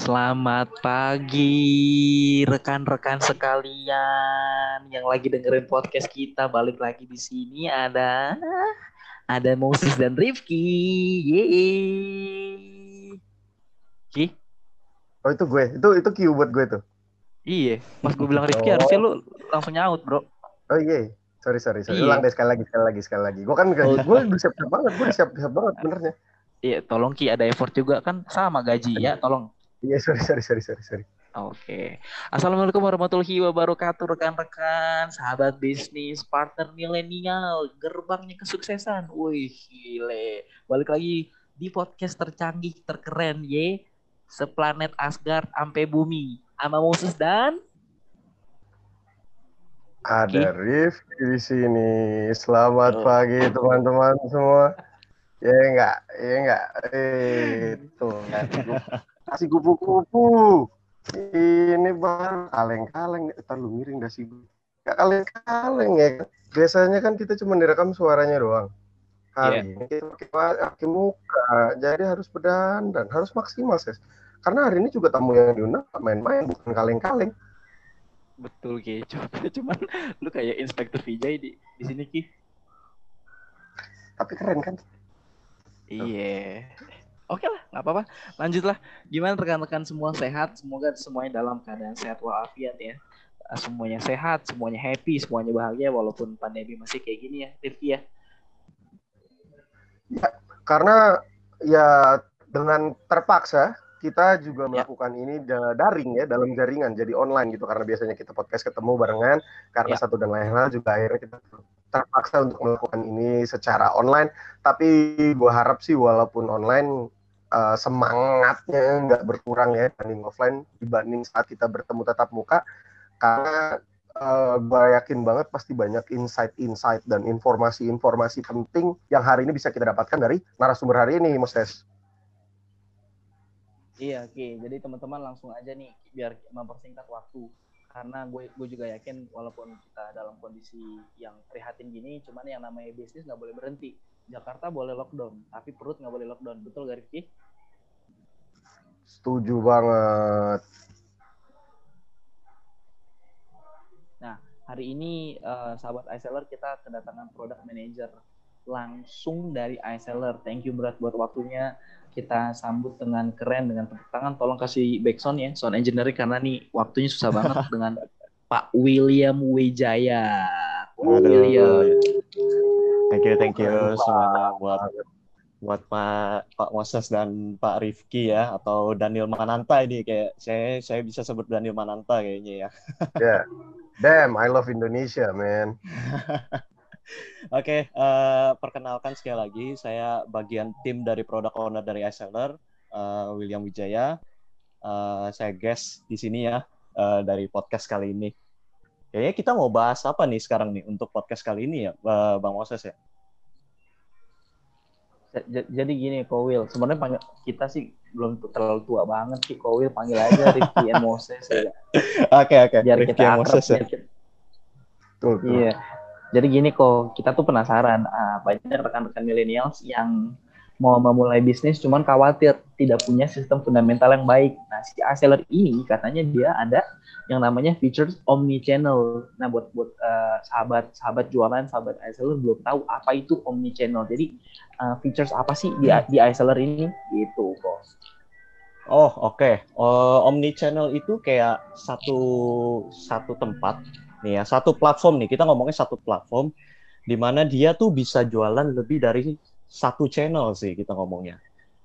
Selamat pagi rekan-rekan sekalian yang lagi dengerin podcast kita. Balik lagi di sini ada ada Moses dan Rifki. Yeay. Ki? Oh itu gue, itu itu Q buat gue tuh. Iya, pas gue bilang Rifki Oh. harusnya lu langsung nyaut, Bro. Oh iya, sorry sorry sorry. Iya. Ulang deh sekali lagi sekali lagi sekali lagi. Gue kan Oh. gue udah siap siap banget, gue udah siap siap banget benernya. Iya, tolong Ki ada effort juga kan sama gaji ya, tolong. Iya sorry sorry sorry sorry sorry. Oke. Assalamualaikum warahmatullahi wabarakatuh rekan-rekan, sahabat bisnis, partner milenial, gerbangnya kesuksesan. Wih, gile. Balik lagi di podcast tercanggih, terkeren, ye. Seplanet Asgard ampe bumi. Sama Moses dan Ada Rif di sini. Selamat Oh. pagi teman-teman semua. Ya enggak, ya enggak. Eh, itu Kasih kupu-kupu. Ini bang kaleng-kaleng. Ntar lu miring dah sih. Gak kaleng-kaleng ya. Biasanya kan kita cuma direkam suaranya doang. Hari ini kita pakai pakai muka, jadi harus berdandan, harus maksimal ses. Karena hari ini juga tamu yang diundang main-main, bukan kaleng-kaleng. betul Ki. Cuma cuman lu kayak Inspektur Vijay di di sini Ki. Tapi keren kan? Iya. Oke lah, nggak apa-apa. Lanjutlah. Gimana rekan-rekan semua sehat? Semoga semuanya dalam keadaan sehat walafiat ya. Eh, Semuanya sehat, semuanya happy, semuanya bahagia walaupun pandemi masih kayak gini ya, Rifki ya. Karena ya dengan terpaksa kita juga Ya. melakukan ini da- daring ya dalam jaringan jadi online gitu karena biasanya kita podcast ketemu barengan karena Ya. satu dan lain hal juga akhirnya kita terpaksa untuk melakukan ini secara online tapi gua harap sih walaupun online eh, semangatnya nggak berkurang ya dibanding offline dibanding saat kita bertemu tatap muka karena eh, gua yakin banget pasti banyak insight-insight dan informasi-informasi penting yang hari ini bisa kita dapatkan dari narasumber hari ini Moses. Iya, oke. Jadi teman-teman langsung aja nih biar mempersingkat waktu. Karena gue gue juga yakin walaupun kita dalam kondisi yang prihatin gini, cuman yang namanya bisnis nggak boleh berhenti. Jakarta boleh lockdown, tapi perut nggak boleh lockdown. Betul gak Rifki? Setuju banget. Hari ini eh, sahabat iSeller kita kedatangan product manager langsung dari iSeller. Thank you berat buat waktunya. Kita sambut dengan keren dengan tepuk tangan. Tolong kasih backsound ya, sound engineering karena nih waktunya susah banget dengan Pak William Wijaya. William. Thank you, thank you semuanya buat buat Pak Pak Moses dan Pak Rifki ya atau Daniel Mananta ini kayak saya saya bisa sebut Daniel Mananta kayaknya ya. Ya. Damn, I love Indonesia, man. Oke, eh, perkenalkan sekali lagi saya bagian tim dari product owner dari iSeller eh, William Wijaya. Eh, saya guest di sini ya eh, dari podcast kali ini. Kayaknya kita mau bahas apa nih sekarang nih untuk podcast kali ini ya, Bang Moses ya? Jadi gini, Kowil. Sebenarnya panggil, kita sih belum terlalu tua banget sih. Kowil panggil aja Rifki and Moses ya. Oke oke. Biar Rifki kita akrab. Moses ya. biar kita- Tuh, tuh. Iya. Jadi gini kok, kita tuh penasaran ah, banyak rekan-rekan millennials yang mau memulai bisnis cuman khawatir tidak punya sistem fundamental yang baik. Nah, si Aseller ini katanya dia ada yang namanya features omni channel. Nah, buat buat eh, sahabat sahabat jualan, sahabat Aseller belum tahu apa itu omni channel. Jadi eh, features apa sih di di ini? Gitu kok. Oh oke, Eh, Omni Channel itu kayak satu satu tempat nih ya, satu platform nih. Kita ngomongnya satu platform di mana dia tuh bisa jualan lebih dari satu channel sih kita ngomongnya.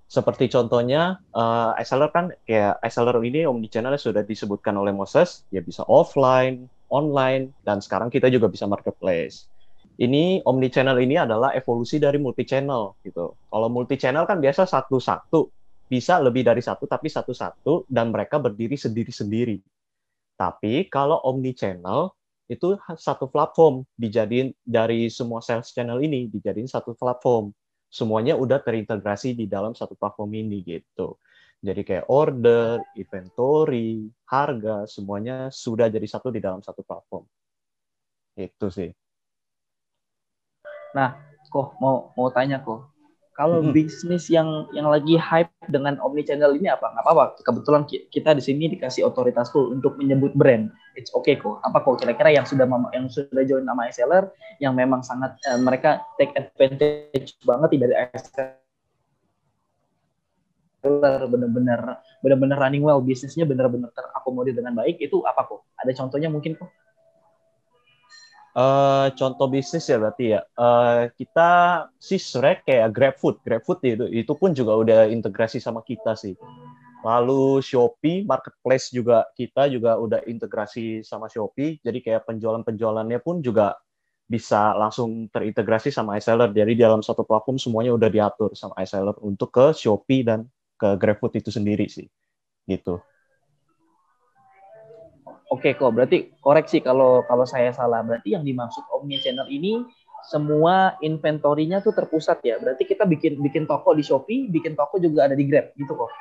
Seperti contohnya, eh iSeller kan kayak iSeller ini Omni Channel sudah disebutkan oleh Moses, ya bisa offline, online, dan sekarang kita juga bisa marketplace. Ini Omni Channel ini adalah evolusi dari multi channel gitu. Kalau multi channel kan biasa satu-satu, bisa lebih dari satu tapi satu-satu dan mereka berdiri sendiri-sendiri. Tapi kalau omni channel itu satu platform dijadiin dari semua sales channel ini dijadiin satu platform. Semuanya udah terintegrasi di dalam satu platform ini gitu. Jadi kayak order, inventory, harga semuanya sudah jadi satu di dalam satu platform. Itu sih. Kok mau mau tanya kok. Kalau Mm-mm. bisnis yang yang lagi hype dengan omni channel ini apa? Nggak apa-apa. Kebetulan ki- kita di sini dikasih otoritas full untuk menyebut brand. It's okay kok. Apa kok kira-kira yang sudah yang sudah join nama seller yang memang sangat eh, mereka take advantage banget dari seller benar-benar benar-benar running well bisnisnya benar-benar terakomodir dengan baik itu apa kok? Ada contohnya mungkin kok? Eh, contoh bisnis ya berarti ya. Eh, kita sih sebenarnya kayak GrabFood. GrabFood itu itu pun juga udah integrasi sama kita sih. Lalu Shopee marketplace juga kita juga udah integrasi sama Shopee. Jadi kayak penjualan-penjualannya pun juga bisa langsung terintegrasi sama iSeller. Jadi dalam satu platform semuanya udah diatur sama iSeller untuk ke Shopee dan ke GrabFood itu sendiri sih. Gitu. Oke kok, berarti koreksi kalau kalau saya salah. Berarti yang dimaksud omni channel ini semua inventorinya tuh terpusat ya. Berarti kita bikin bikin toko di Shopee, bikin toko juga ada di Grab gitu kok.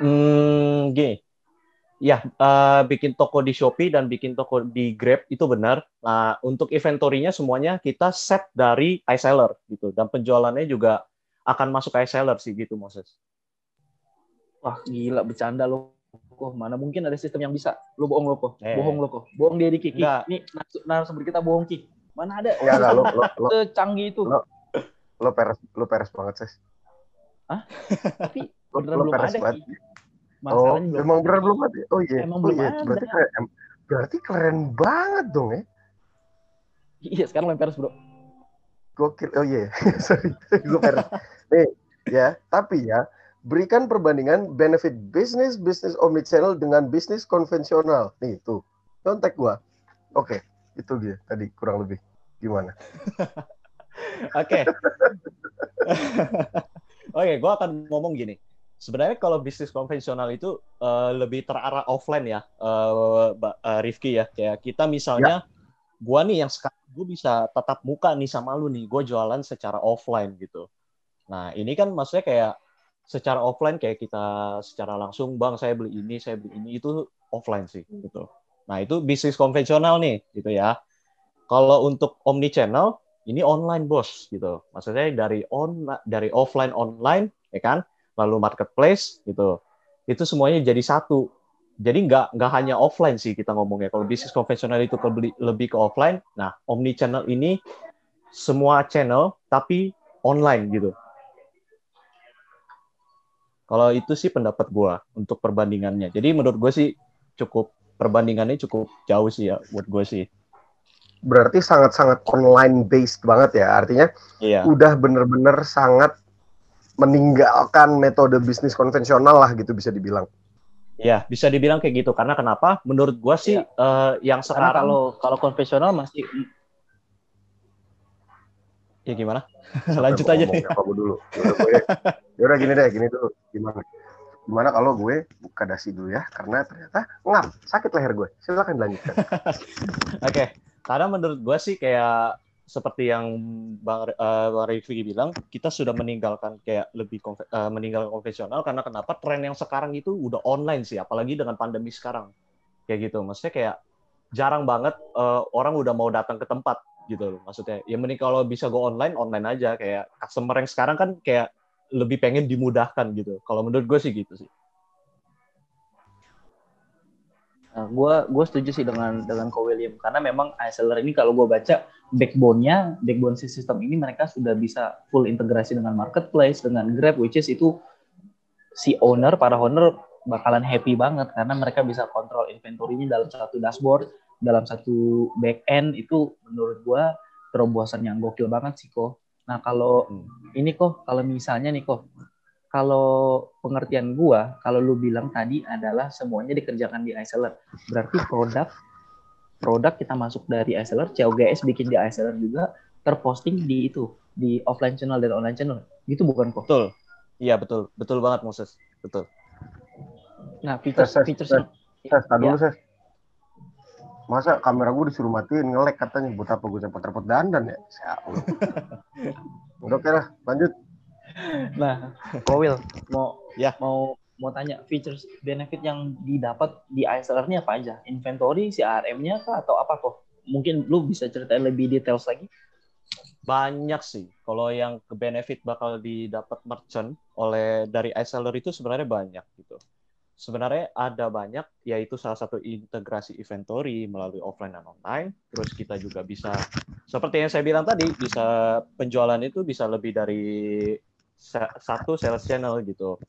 Hmm, gini. Ya, eh, bikin toko di Shopee dan bikin toko di Grab itu benar. Nah, untuk inventory-nya semuanya kita set dari iSeller gitu. Dan penjualannya juga akan masuk iSeller sih gitu, Moses. Wah gila bercanda lo. Kok mana mungkin ada sistem yang bisa? Lo bohong lo kok. Eh. Bohong lo kok. Bohong dia Diki. Ki. Enggak. Ini narasum- narasumber kita bohong Ki. Mana ada Enggak, enggak, lo, lo, lo, secanggih itu. Lo- lo peres, lo peres banget, Ses. Tapi Lo, beneran lo belum peres ada banget. Ki. Oh, belum. emang beneran belum ada? Oh iya, Emang oh, belum iya. ada. Berarti keren, berarti keren banget dong ya. Iya sekarang lo yang peres bro. Gokil. Oh iya, sorry, gue peres. Nih, ya, tapi ya, berikan perbandingan benefit bisnis bisnis omnichannel dengan bisnis konvensional. Nih, tuh. Kontak gua. Oke, itu dia tadi kurang lebih. Gimana? Oke. Oke, gue akan ngomong gini. Sebenarnya kalau bisnis konvensional itu eh, lebih terarah offline ya, Mbak eh, Rifki ya. Kayak kita misalnya, gua nih yang sekarang gue bisa tatap muka nih sama lu nih, gue jualan secara offline gitu. Nah ini kan maksudnya kayak secara offline kayak kita secara langsung, bang saya beli ini, saya beli ini itu offline sih gitu. Nah itu bisnis konvensional nih gitu ya. Kalau untuk omni channel ini online bos gitu. Maksudnya dari on dari offline online ya kan, lalu marketplace gitu. Itu semuanya jadi satu. Jadi nggak nggak hanya offline sih kita ngomongnya. Kalau bisnis konvensional itu kebeli- lebih ke offline. Nah, omni channel ini semua channel tapi online gitu. Kalau itu sih pendapat gua untuk perbandingannya. Jadi menurut gue sih cukup perbandingannya cukup jauh sih ya buat gue sih. Berarti sangat-sangat online based banget ya. Artinya Iya. udah bener-bener sangat meninggalkan metode bisnis konvensional lah gitu bisa dibilang. Iya, bisa dibilang kayak gitu. Karena kenapa? Menurut gua sih Iya. eh, yang Karena sekarang kalau kalau konvensional masih ya gimana? Lanjut mau aja deh. Apa gue dulu? Yaudah, gue, yaudah gini deh, gini dulu. Gimana? Gimana kalau gue buka dasi dulu ya? Karena ternyata ngap, sakit leher gue. Silakan dilanjutkan. Oke, karena menurut gue sih kayak seperti yang Bang, eh, Bang Rifki bilang, kita sudah meninggalkan kayak lebih konve- eh, meninggalkan konvensional karena kenapa tren yang sekarang itu udah online sih, apalagi dengan pandemi sekarang. Kayak gitu, maksudnya kayak jarang banget eh, orang udah mau datang ke tempat gitu loh. Maksudnya, ya mending kalau bisa go online, online aja. Kayak customer yang sekarang kan kayak lebih pengen dimudahkan gitu. Kalau menurut gue sih gitu sih. Nah, gue gue setuju sih dengan dengan Ko William karena memang iSeller ini kalau gue baca backbone-nya, backbone si sistem ini mereka sudah bisa full integrasi dengan marketplace, dengan Grab, which is itu si owner, para owner bakalan happy banget karena mereka bisa kontrol inventory-nya dalam satu dashboard, dalam satu back end itu menurut gue terobosan yang gokil banget sih kok. Nah kalau Hmm. ini kok, kalau misalnya nih kok, kalau pengertian gua, kalau lu bilang tadi adalah semuanya dikerjakan di iSeller. Berarti produk produk kita masuk dari iSeller, COGS bikin di iSeller juga terposting di itu, di offline channel dan online channel. Gitu bukan kok? Betul. Iya betul, betul banget Moses. Betul. Nah, features Ses, ses, features ses. Ya. dulu, Ses. Masa kamera gue disuruh matiin, ngelek katanya. Buat apa gue repot-repot dandan ya? Ya Allah. Udah oke lah, lanjut. Nah, Kowil mau Ya. mau mau tanya features benefit yang didapat di iSeller ini apa aja? Inventory, CRM-nya kah atau apa kok? Mungkin lu bisa ceritain lebih details lagi? banyak sih. Kalau yang ke benefit bakal didapat merchant oleh dari iSeller itu sebenarnya banyak gitu. Sebenarnya ada banyak, yaitu salah satu integrasi inventory melalui offline dan online. Terus kita juga bisa, seperti yang saya bilang tadi, bisa penjualan itu bisa lebih dari satu sales channel gitu.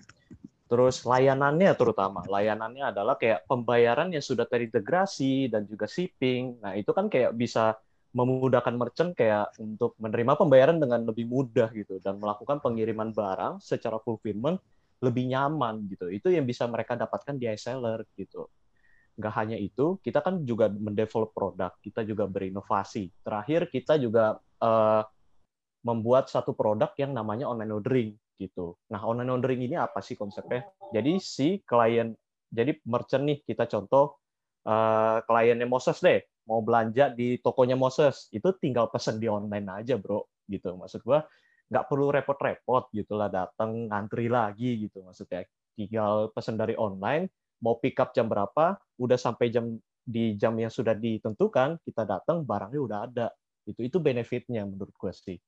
Terus layanannya terutama, layanannya adalah kayak pembayaran yang sudah terintegrasi dan juga shipping. Nah itu kan kayak bisa memudahkan merchant kayak untuk menerima pembayaran dengan lebih mudah gitu dan melakukan pengiriman barang secara fulfillment lebih nyaman gitu. Itu yang bisa mereka dapatkan di iSeller gitu. Nggak hanya itu, kita kan juga mendevelop produk, kita juga berinovasi. Terakhir kita juga uh, membuat satu produk yang namanya online ordering gitu. Nah, online ordering ini apa sih konsepnya? Jadi si klien, jadi merchant nih kita contoh uh, kliennya Moses deh mau belanja di tokonya Moses itu tinggal pesen di online aja bro gitu maksud gua nggak perlu repot-repot gitulah datang ngantri lagi gitu. Maksudnya tinggal pesen dari online mau pick up jam berapa udah sampai jam di jam yang sudah ditentukan kita datang barangnya udah ada. Itu itu benefitnya menurut gue sih.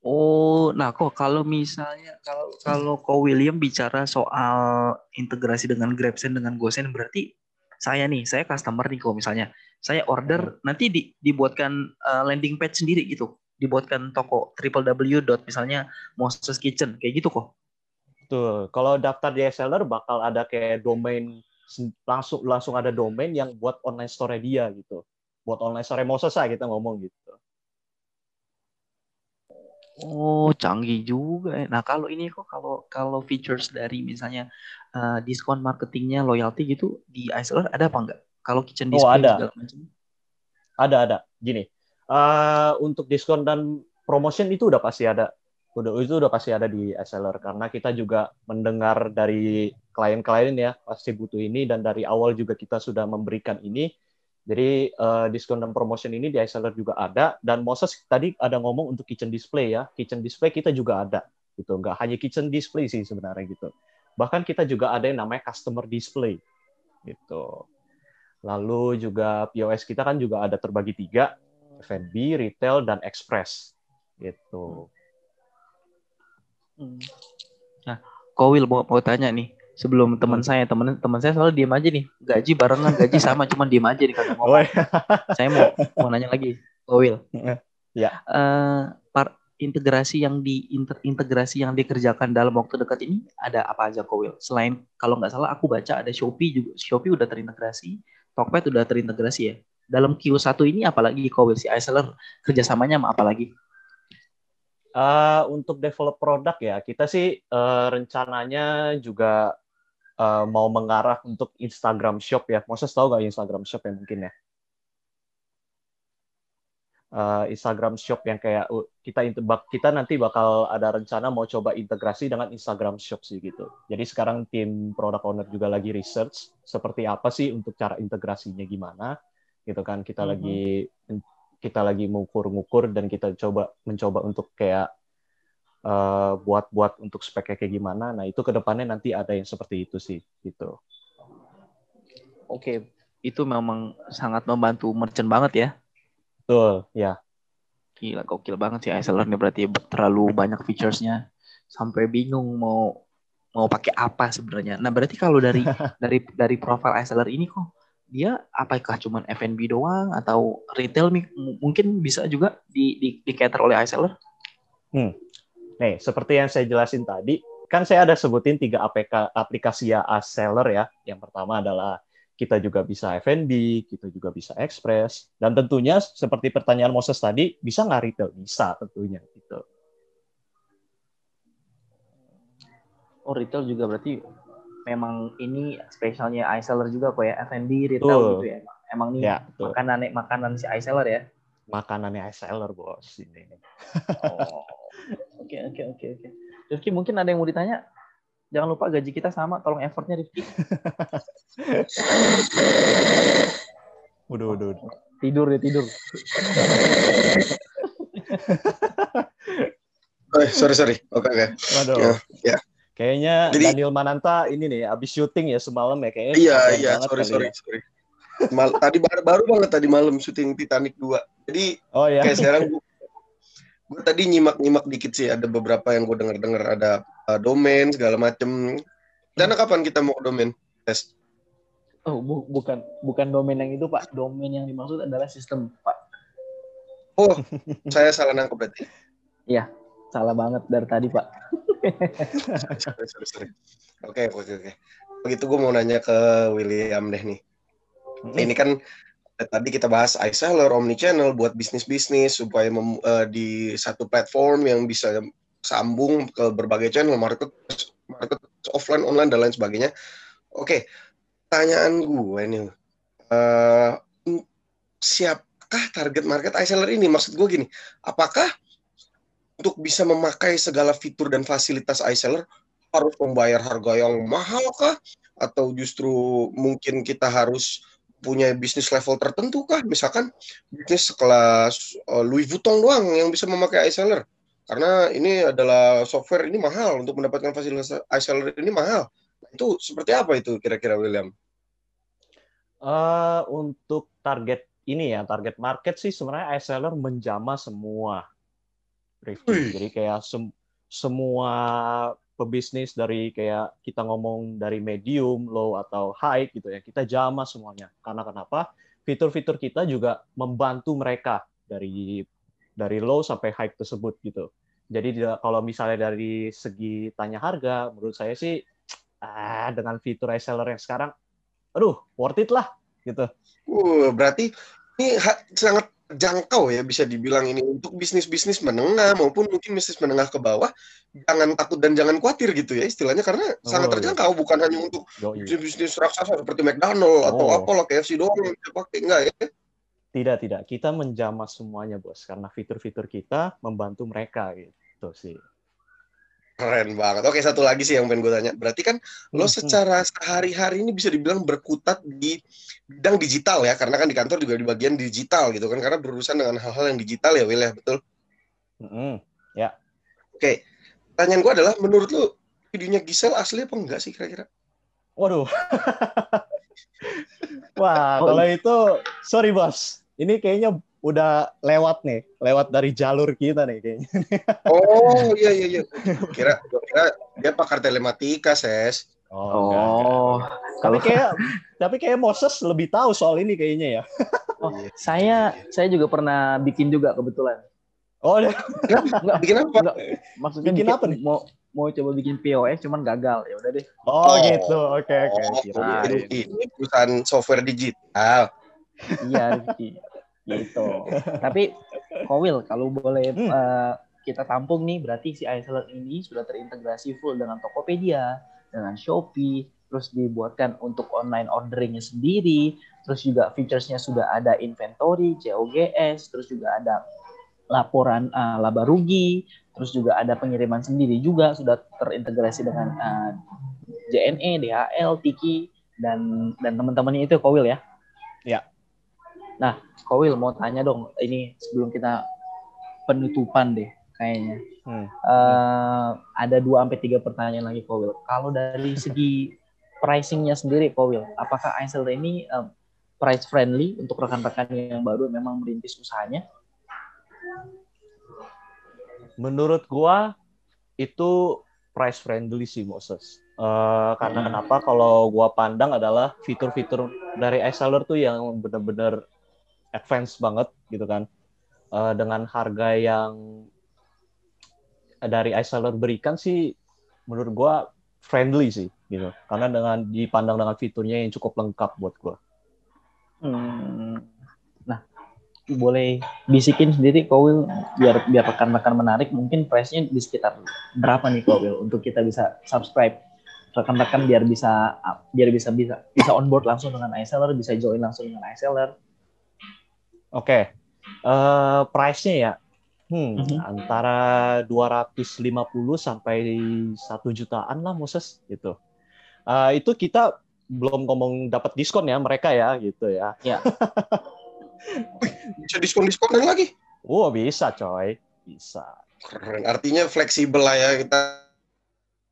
Oh, nah kok kalau misalnya kalau kalau kok William bicara soal integrasi dengan GrabSend dengan GoSend berarti saya nih, saya customer nih kok misalnya, saya order hmm. nanti di, dibuatkan uh, landing page sendiri gitu, dibuatkan toko www. misalnya Moses Kitchen kayak gitu kok. Tuh, kalau daftar di seller bakal ada kayak domain langsung langsung ada domain yang buat online store dia gitu. Buat online store Moses lah kita ngomong gitu. Oh, canggih juga. Ya. Nah, kalau ini kok kalau kalau features dari misalnya uh, diskon marketingnya, loyalty gitu di iSeller ada apa enggak? Kalau kitchen oh, display oh, ada. segala macam. Ada, ada. Gini, uh, untuk diskon dan promotion itu udah pasti ada. Udah itu udah pasti ada di iSeller karena kita juga mendengar dari klien-klien ya pasti butuh ini dan dari awal juga kita sudah memberikan ini jadi uh, diskon dan promotion ini di iSeller juga ada dan Moses tadi ada ngomong untuk kitchen display ya. Kitchen display kita juga ada gitu. Enggak hanya kitchen display sih sebenarnya gitu. Bahkan kita juga ada yang namanya customer display gitu. Lalu juga POS kita kan juga ada terbagi tiga, F&B, retail dan express. Gitu. Hmm. Nah, Kowil mau mau tanya nih, sebelum teman hmm. saya teman teman saya selalu diem aja nih. Gaji barengan gaji sama cuman diem aja nih kata ngomong. saya mau mau nanya lagi oh Will ya. Uh, par integrasi yang di inter, integrasi yang dikerjakan dalam waktu dekat ini ada apa aja Kowil? Selain kalau nggak salah aku baca ada Shopee juga Shopee udah terintegrasi Tokped udah terintegrasi ya dalam Q1 ini apalagi Kowil si iSeller kerjasamanya sama apa lagi Uh, untuk develop produk ya, kita sih uh, rencananya juga uh, mau mengarah untuk Instagram Shop ya. Moses tahu nggak Instagram Shop ya mungkin ya? Uh, Instagram Shop yang kayak uh, kita kita nanti bakal ada rencana mau coba integrasi dengan Instagram Shop sih gitu. Jadi sekarang tim product owner juga lagi research seperti apa sih untuk cara integrasinya gimana gitu kan. Kita mm -hmm. lagi kita lagi mengukur-ngukur dan kita coba mencoba untuk kayak uh, buat buat untuk speknya kayak gimana. Nah itu ke depannya nanti ada yang seperti itu sih gitu. Oke, itu memang sangat membantu merchant banget ya. Betul, ya. Gila, gokil banget sih iSeller ini berarti terlalu banyak featuresnya sampai bingung mau mau pakai apa sebenarnya. Nah berarti kalau dari dari dari profil iSeller ini kok dia apakah cuma F&B doang atau retail mungkin bisa juga di di, di cater oleh iSeller? Hmm. Nih, seperti yang saya jelasin tadi, kan saya ada sebutin tiga APK, aplikasi ya seller ya. Yang pertama adalah kita juga bisa F&B, kita juga bisa Express, dan tentunya seperti pertanyaan Moses tadi, bisa nggak retail? Bisa tentunya gitu. Oh retail juga berarti memang ini spesialnya iSeller juga kok ya F&B retail tuh. gitu ya. Emang nih ya, makanan makanan si iSeller ya. Makanannya iSeller bos ini. Oh. Oke oke oke oke. Rifki mungkin ada yang mau ditanya? Jangan lupa gaji kita sama, tolong effortnya Rifki. udah, udah, udah. Tidur ya tidur. oh, sorry sorry. Oke okay, oke. Okay. Ya, ya. Kayaknya Jadi, Daniel Mananta ini nih abis syuting ya semalam ya kayaknya. Iya iya sorry sorry ya. sorry. Mal tadi baru, baru banget tadi malam syuting Titanic 2. Jadi Oh ya. kayak sekarang gue, gue tadi nyimak-nyimak dikit sih ada beberapa yang gue denger-denger ada uh, domain segala macem. Rencana kapan kita mau ke domain? Tes. Oh, bu- bukan bukan domain yang itu, Pak. Domain yang dimaksud adalah sistem, Pak. Oh, saya salah nangkep berarti. Salah banget dari tadi, Pak. sorry, sorry, sorry. Oke, oke, oke. Begitu gue mau nanya ke William deh nih. Ini kan eh, tadi kita bahas iSeller, omnichannel buat bisnis-bisnis supaya mem- eh, di satu platform yang bisa sambung ke berbagai channel market, market offline, online dan lain sebagainya. Oke, pertanyaan gue nih, eh, siapkah target market iSeller ini? Maksud gue gini, apakah untuk bisa memakai segala fitur dan fasilitas iSeller harus membayar harga yang mahal kah? Atau justru mungkin kita harus punya bisnis level tertentu kah? Misalkan bisnis sekelas uh, Louis Vuitton doang yang bisa memakai iSeller. Karena ini adalah software ini mahal untuk mendapatkan fasilitas iSeller ini mahal. Itu seperti apa itu kira-kira William? Eh, untuk target ini ya, target market sih sebenarnya iSeller menjamah semua. Wih. Jadi kayak sem- semua pebisnis dari kayak kita ngomong dari medium, low atau high gitu ya, kita jamah semuanya. Karena kenapa? Fitur-fitur kita juga membantu mereka dari dari low sampai high tersebut gitu. Jadi kalau misalnya dari segi tanya harga, menurut saya sih ah, dengan fitur iSeller yang sekarang, aduh worth it lah gitu. Uh, berarti ini sangat jangkau ya bisa dibilang ini untuk bisnis-bisnis menengah maupun mungkin bisnis menengah ke bawah jangan takut dan jangan khawatir gitu ya istilahnya karena Oh, sangat iya. terjangkau bukan hanya untuk bisnis-bisnis raksasa seperti McDonald atau Oh. apalah KFC doang yang bisa pakai enggak ya Tidak, tidak. Kita menjamah semuanya, Bos. Karena fitur-fitur kita membantu mereka gitu sih. Keren banget oke satu lagi sih yang pengen gue tanya berarti kan lo Hmm, secara sehari-hari ini bisa dibilang berkutat di bidang digital ya karena kan di kantor juga di bagian digital gitu kan karena berurusan dengan hal-hal yang digital ya Will ya betul Mm-mm. oke pertanyaan gue adalah menurut lo videonya Gisel asli apa enggak sih kira-kira Waduh. Wah, Oh, kalau itu sorry, Bos. Ini kayaknya udah lewat nih, lewat dari jalur kita nih kayaknya. Oh iya iya iya. Kira kira dia pakar telematika, Ses. Oh, enggak, enggak. Oh, Tapi kalau kayak tapi kayak Moses lebih tahu soal ini kayaknya ya. Oh, saya saya juga pernah bikin juga kebetulan. Oh, Enggak, Bikin apa? enggak. Maksudnya Bikin apa nih? Mau mau coba bikin POS cuman gagal. Ya udah deh. oh, Oh. gitu. Oke, oke. Oh, Kirain. ini, perusahaan software digital. Iya, Rizky. Gitu. Tapi Kowil, kalau boleh Hmm. eh, kita tampung nih, berarti si iSeller ini sudah terintegrasi full dengan Tokopedia, dengan Shopee, terus dibuatkan untuk online orderingnya sendiri, terus juga featuresnya sudah ada inventory, COGS, terus juga ada laporan eh, laba rugi, terus juga ada pengiriman sendiri juga sudah terintegrasi dengan eh, JNE, DHL, Tiki dan dan teman-temannya itu Kowil ya. Ya. Nah, Kowil mau tanya dong, ini sebelum kita penutupan deh kayaknya. Hmm. Eh, ada dua sampai tiga pertanyaan lagi Kowil. Kalau dari segi pricingnya sendiri Kowil, apakah iSeller ini eh, price friendly untuk rekan-rekan yang baru memang merintis usahanya? Menurut gua itu price friendly sih Moses. Eh, karena Hmm. kenapa kalau gua pandang adalah fitur-fitur dari iSeller tuh yang benar-benar advance banget gitu kan. Eh, dengan harga yang dari iSeller berikan sih menurut gua friendly sih gitu. Karena dengan dipandang dengan fiturnya yang cukup lengkap buat gua. Hmm. Nah, boleh bisikin sendiri Kowil biar biar rekan-rekan menarik mungkin price-nya di sekitar berapa nih Kowil untuk kita bisa subscribe rekan-rekan biar bisa biar bisa bisa bisa on board langsung dengan iSeller, bisa join langsung dengan iSeller. Oke. Eh price-nya ya. Hmm, Mhm. antara 250 sampai 1 jutaan lah Moses gitu. Eh, itu kita belum ngomong dapat diskon ya mereka ya gitu ya. Bisa diskon-diskonan lagi. Oh, bisa coy. Bisa. Keren. Artinya fleksibel lah ya kita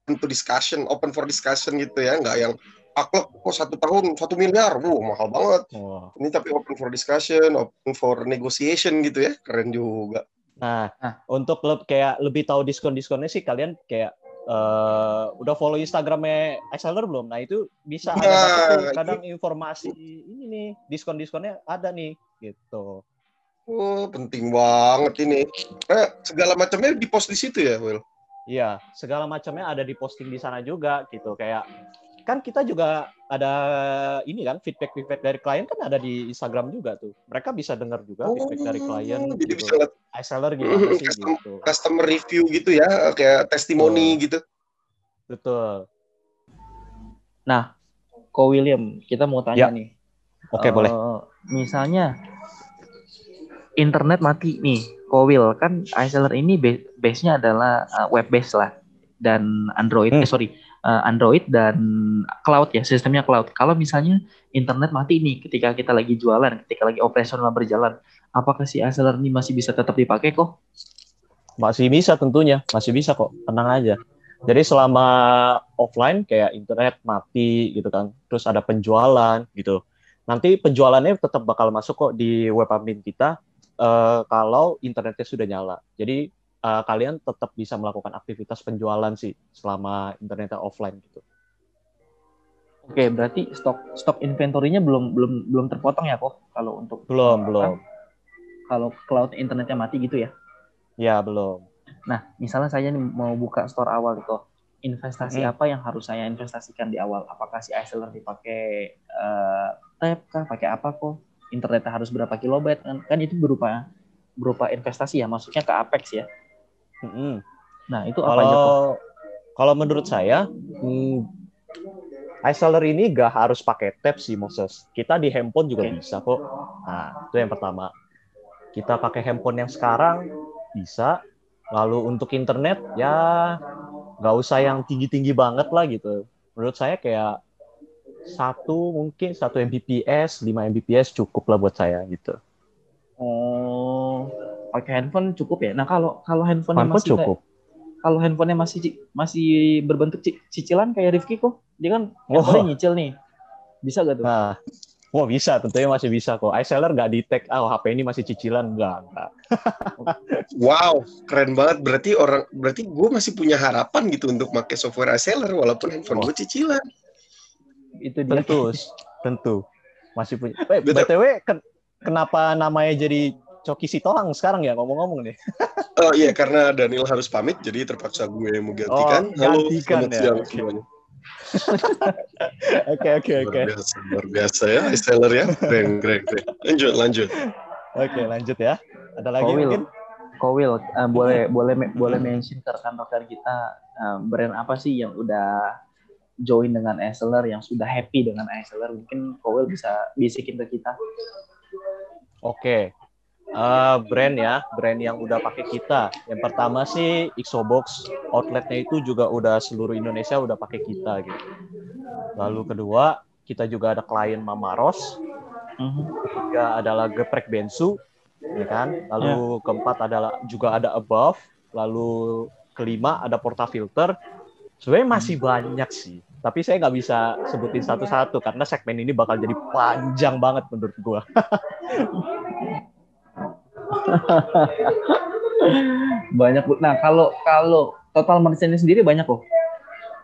untuk discussion, open for discussion gitu ya, nggak yang aklek kok satu tahun satu miliar, wow mahal banget. Wah. Ini tapi open for discussion, open for negotiation gitu ya, keren juga. Nah, Nah. untuk le- kayak lebih tahu diskon-diskonnya sih kalian kayak eh, udah follow Instagramnya Exceller belum? Nah itu bisa ada Nah, tuh itu- kadang informasi ini nih diskon-diskonnya ada nih gitu. Oh, penting banget ini. Eh, segala macamnya di post di situ ya, Will. Iya, segala macamnya ada di posting di sana juga gitu. Kayak kan kita juga ada ini kan feedback-feedback dari klien kan ada di Instagram juga tuh. Mereka bisa dengar juga feedback dari klien Oh, jadi bisa gitu. lihat Seller gimana sih Custom- gitu. customer review gitu ya, kayak testimoni Oh. gitu. Betul. Ko William, kita mau tanya Ya. nih. Oke, Eh, boleh. Misalnya internet mati nih, Ko Will kan iSeller ini ba- base-nya adalah uh, web base lah dan Android. Hmm. Eh sorry, uh, Android dan cloud ya, sistemnya cloud. Kalau misalnya internet mati nih ketika kita lagi jualan, ketika lagi operasional berjalan, apakah si iSeller ini masih bisa tetap dipakai kok? Masih bisa tentunya, masih bisa kok, tenang aja. Jadi selama offline kayak internet mati gitu kan, terus ada penjualan gitu. Nanti penjualannya tetap bakal masuk kok di web admin kita eh, kalau internetnya sudah nyala. Jadi eh, kalian tetap bisa melakukan aktivitas penjualan sih selama internetnya offline gitu. Oke, berarti stok stok inventory-nya belum belum belum terpotong ya kok kalau untuk Belum, apa? belum. Kalau cloud internetnya mati gitu ya. Ya, belum. Nah, misalnya saya nih mau buka store awal gitu, investasi Hmm. apa yang harus saya investasikan di awal? Apakah si iSeller dipakai eh, tab kah? Pakai apa kok? Internetnya harus berapa kilobyte kan? Kan itu berupa berupa investasi ya, masuknya ke Apex ya. Mm-mm. Nah, itu apa aja kok? Kalau kalau menurut saya, hmm, iSeller ini gak harus pakai tab sih Moses. Kita di handphone juga Oke. bisa kok. Nah, itu yang pertama. Kita pakai handphone yang sekarang bisa. Lalu untuk internet ya nggak usah yang tinggi-tinggi banget lah gitu. Menurut saya kayak satu mungkin satu Mbps, 5 Mbps cukup lah buat saya gitu. Oh, pakai handphone cukup ya. Nah, kalau kalau handphone Handphone masih kayak- cukup. kalau handphonenya masih masih berbentuk ci- cicilan kayak Rifki kok, dia kan Oh. handphonenya nyicil nih. Bisa gak tuh? Nah, wah bisa, tentunya masih bisa kok. iSeller nggak tag, ah HP ini masih cicilan, enggak, enggak. Wow, keren banget. Berarti orang, berarti gue masih punya harapan gitu untuk pakai software reseller walaupun handphone gue cicilan. Itu dia. Tentu, tentu. Masih punya. Eh, Betul. BTW, ken- kenapa namanya jadi Coki Sitohang sekarang ya ngomong-ngomong nih? Oh iya, karena Daniel harus pamit, jadi terpaksa gue yang menggantikan. Oh, Halo, gantikan selamat ya, siang oke. semuanya. Oke, oke, oke. Luar biasa, ya, reseller ya. Keren, keren, keren. Lanjut, lanjut. Oke, lanjut ya. Ada lagi Kowil. mungkin? Kowil, eh, boleh boleh me- boleh mention ke rekan-rekan kita eh, brand apa sih yang udah join dengan iSeller yang sudah happy dengan iSeller mungkin Kowil bisa bisikin ke kita. Oke. Eh, brand ya, brand yang udah pakai kita. Yang pertama sihIxobox, outletnya itu juga udah seluruh Indonesia udah pakai kita gitu. Lalu kedua, kita juga ada klien Mamaros, Mhm. ketiga adalah geprek bensu ya kan lalu keempat adalah juga ada above lalu kelima ada portafilter sebenarnya masih banyak sih tapi saya nggak bisa sebutin satu-satu karena segmen ini bakal jadi panjang banget menurut gua banyak Bu. Nah, kalau kalau total merchantnya sendiri banyak kok.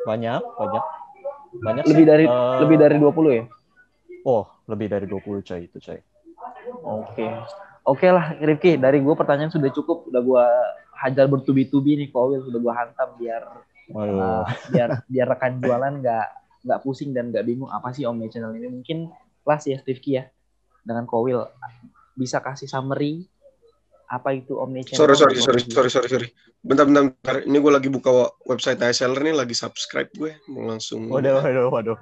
banyak banyak banyak Lebih sih. dari Eh, lebih dari 20 ya. oh lebih dari 20 coy itu coy Oke. Oke lah Rifki, dari gue pertanyaan sudah cukup, udah gue hajar bertubi-tubi nih Kowil, sudah gue hantam biar Waduh. uh, biar biar rekan jualan nggak nggak pusing dan nggak bingung apa sih omnichannel ini. Mungkin kelas ya Rifki ya dengan Kowil bisa kasih summary apa itu omnichannel. Sorry, sorry, sorry, sorry, sorry, sorry. Bentar, bentar, bentar. Ini gue lagi buka website reseller nih, lagi subscribe gue. Mau langsung. waduh waduh waduh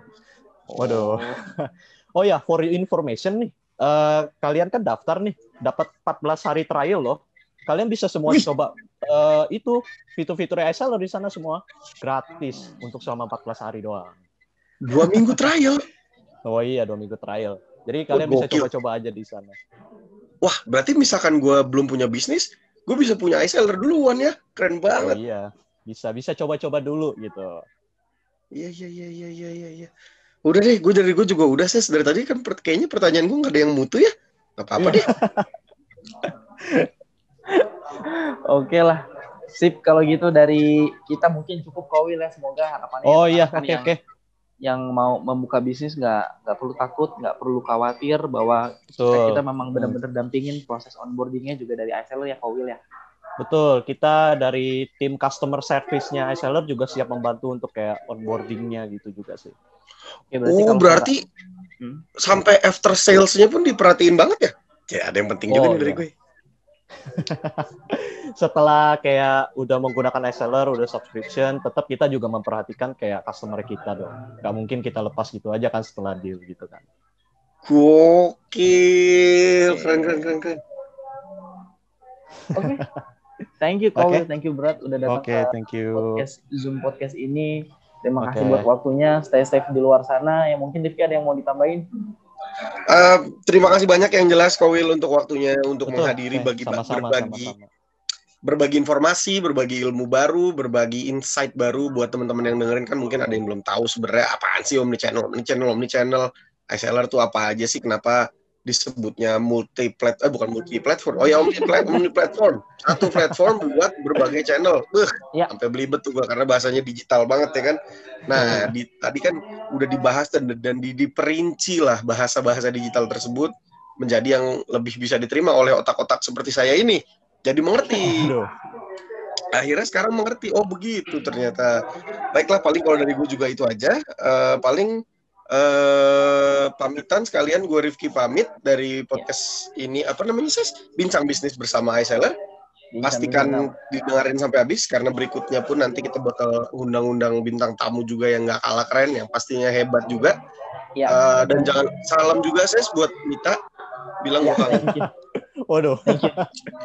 waduh Oh ya, for your information nih, eh, kalian kan daftar nih, dapat 14 hari trial loh. Kalian bisa semua Wih. coba eh, itu fitur-fitur reseller di sana semua gratis untuk selama 14 hari doang. Dua minggu trial. Oh iya, dua minggu trial. Jadi kalian bisa gokil. coba-coba aja di sana. Wah, berarti misalkan gue belum punya bisnis, gue bisa punya reseller duluan ya. Keren Oh banget. iya, bisa bisa coba-coba dulu gitu. Iya, iya, iya, iya, iya, iya. iya. Udah deh, gue dari gue juga udah ses dari tadi kan per- kayaknya pertanyaan gue nggak ada yang mutu ya. Gak apa-apa deh. Oke lah. Sip kalau gitu dari kita mungkin cukup kowil ya semoga harapannya Oh iya, oke yang, oke. Yang mau membuka bisnis nggak nggak perlu takut nggak perlu khawatir bahwa Betul. kita memang benar-benar dampingin proses onboardingnya juga dari iSeller ya kowil ya. Betul, kita dari tim customer service-nya iSeller juga siap membantu untuk kayak onboarding-nya gitu juga sih. Oke, Oh kalau berarti Hmm. sampai after sales-nya pun diperhatiin banget ya? Ya ada yang penting juga Oh, nih dari iya. gue. Setelah kayak udah menggunakan iSeller, udah subscription, tetap kita juga memperhatikan kayak customer kita dong. Gak mungkin kita lepas gitu aja kan setelah deal gitu kan. Gokil, keren keren keren keren. Oke. Thank you Kowil, thank you Berat udah datang Oke, ke thank you. podcast Zoom podcast ini. Terima kasih Oke. buat waktunya. Stay safe di luar sana. Ya mungkin Rifki ada yang mau ditambahin? Eh, terima kasih banyak yang jelas Kowil untuk waktunya untuk Betul. menghadiri Oke, bagi sama-sama, berbagi sama-sama. berbagi informasi, berbagi ilmu baru, berbagi insight baru buat teman-teman yang dengerin kan mungkin ada yang belum tahu sebenarnya apaan sih Omni Channel, Omni Channel, Omni Channel, iSeller tuh apa aja sih, kenapa disebutnya multi plat eh bukan multi platform. Oh ya Omni plat Omni platform. Satu platform buat berbagai channel. Beuh, Ya. sampai belibet tuh gua karena bahasanya digital banget ya kan. Nah, di, tadi kan udah dibahas dan dan di, diperinci lah bahasa-bahasa digital tersebut menjadi yang lebih bisa diterima oleh otak-otak seperti saya ini. Jadi mengerti Aduh. akhirnya sekarang mengerti oh begitu ternyata baiklah paling kalau dari gue juga itu aja Eh, paling eh pamitan sekalian gue Rifki pamit dari podcast ini apa namanya ses bincang bisnis bersama iSeller pastikan didengarin sampai habis karena berikutnya pun nanti kita bakal undang-undang bintang tamu juga yang nggak kalah keren yang pastinya hebat juga Ya. Eh, dan jangan salam juga ses buat Mita bilang Ya, gue kangen thank you. Waduh. Thank you.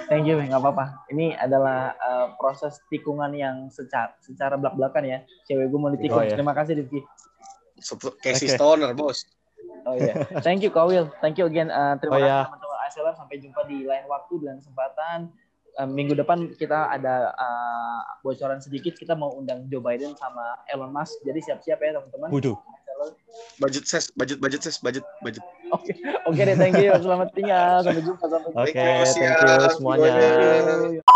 Thank you, nggak apa-apa. Ini adalah uh, proses tikungan yang secara secara belak-belakan ya. Cewek gue mau ditikung. Oh, iya. Terima kasih Rifki. Casey Oke. Stoner bos Oh iya. Thank you Kawil. Thank you again. Uh, terima Oh, kasih iya. teman-teman iSeller. Sampai jumpa di lain waktu dan kesempatan. Uh, minggu depan kita ada uh, bocoran sedikit. Kita mau undang Joe Biden sama Elon Musk. Jadi siap-siap ya teman-teman. Waduh. budget ses budget budget ses budget budget Oke, oke deh. Thank you. Selamat tinggal. Sampai jumpa. Sampai jumpa. Oke, Thank you, thank you semuanya.